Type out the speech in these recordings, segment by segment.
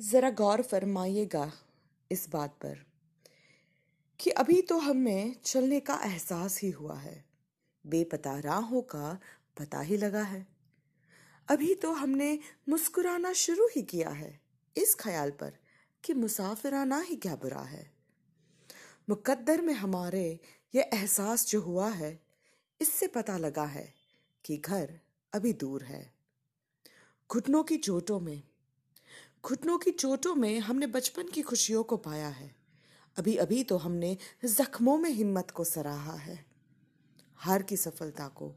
ज़रा गौर फरमाइएगा इस बात पर कि अभी तो हमें चलने का एहसास ही हुआ है। बेपता राहों का पता ही लगा है। अभी तो हमने मुस्कुराना शुरू ही किया है इस ख्याल पर कि मुसाफिराना ही क्या बुरा है। मुकद्दर में हमारे ये एहसास जो हुआ है, इससे पता लगा है कि घर अभी दूर है। घुटनों की चोटों में घुटनों की चोटों में हमने बचपन की खुशियों को पाया है। अभी अभी तो हमने जख्मों में हिम्मत को सराहा है। हार की सफलता को।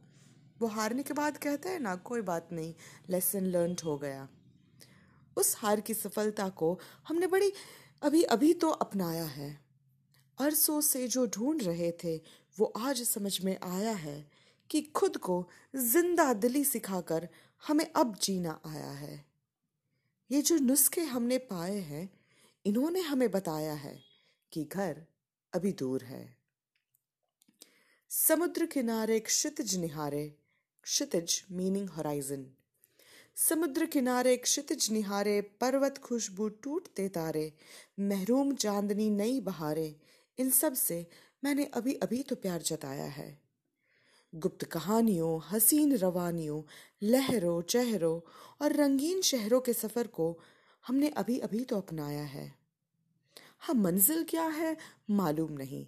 वो हारने के बाद कहते हैं ना, कोई बात नहीं, लेसन लर्न हो गया। उस हार की सफलता को हमने बड़ी अभी अभी तो अपनाया है। अरसों से जो ढूंढ रहे थे, वो आज समझ में आया है कि खुद को ज़िंदा दिली सिखाकर हमें अब जीना आया है। ये जो नुस्खे हमने पाए हैं, इन्होंने हमें बताया है कि घर अभी दूर है। समुद्र किनारे क्षितिज निहारे, क्षितिज मीनिंग होराइजन समुद्र किनारे क्षितिज निहारे, पर्वत खुशबू टूटते तारे, महरूम चांदनी नई बहारे, इन सबसे मैंने अभी अभी तो प्यार जताया है। गुप्त कहानियों, हसीन रवानियों, लहरों, चेहरों और रंगीन शहरों के सफ़र को हमने अभी अभी तो अपनाया है। हाँ मंजिल क्या है? मालूम नहीं,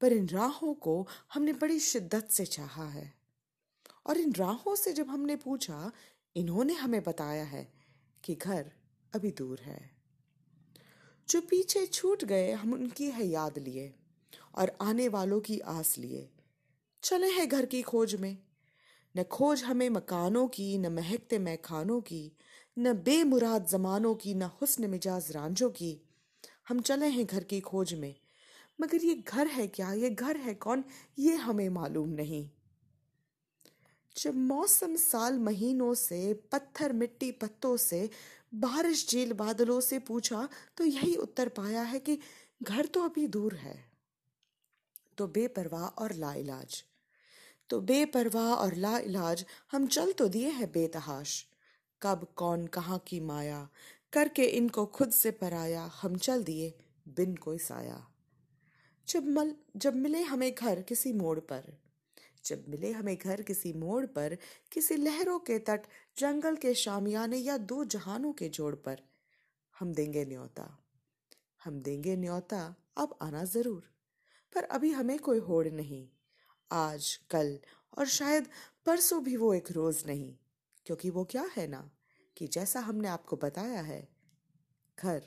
पर इन राहों को हमने बड़ी शिद्दत से चाहा है। और इन राहों से जब हमने पूछा, इन्होंने हमें बताया है कि घर अभी दूर है। जो पीछे छूट गए, हम उनकी है याद लिए और आने वालों की आस लिए। चले हैं घर की खोज में। न खोज हमें मकानों की, न महकते मैखानों की, न बेमुराद जमानों की, न हुस्न मिजाज रांझों की। हम चले हैं घर की खोज में। मगर ये घर है क्या? ये घर है कौन? ये हमें मालूम नहीं। जब मौसम साल महीनों से, पत्थर मिट्टी पत्तों से, बारिश झील बादलों से पूछा तो यही उत्तर पाया है कि घर तो अभी दूर है। तो बेपरवाह और लाइलाज। तो बेपरवाह और ला इलाज हम चल तो दिए हैं बेतहाश। कब, कौन, कहाँ की माया? करके इनको खुद से पराया, हम चल दिए बिन कोई साया। जब मल, जब मिले हमें घर किसी मोड़ पर। जब मिले हमें घर किसी मोड़ पर, किसी लहरों के तट, जंगल के शामियाने या दो जहानों के जोड़ पर। हम देंगे न्योता। हम देंगे न्योता, अब आना ज़रूर। पर अभी हमें कोई होड़ नहीं। आज कल और शायद परसों भी वो एक रोज नहीं, क्योंकि वो क्या है ना, कि जैसा हमने आपको बताया है, घर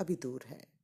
अभी दूर है।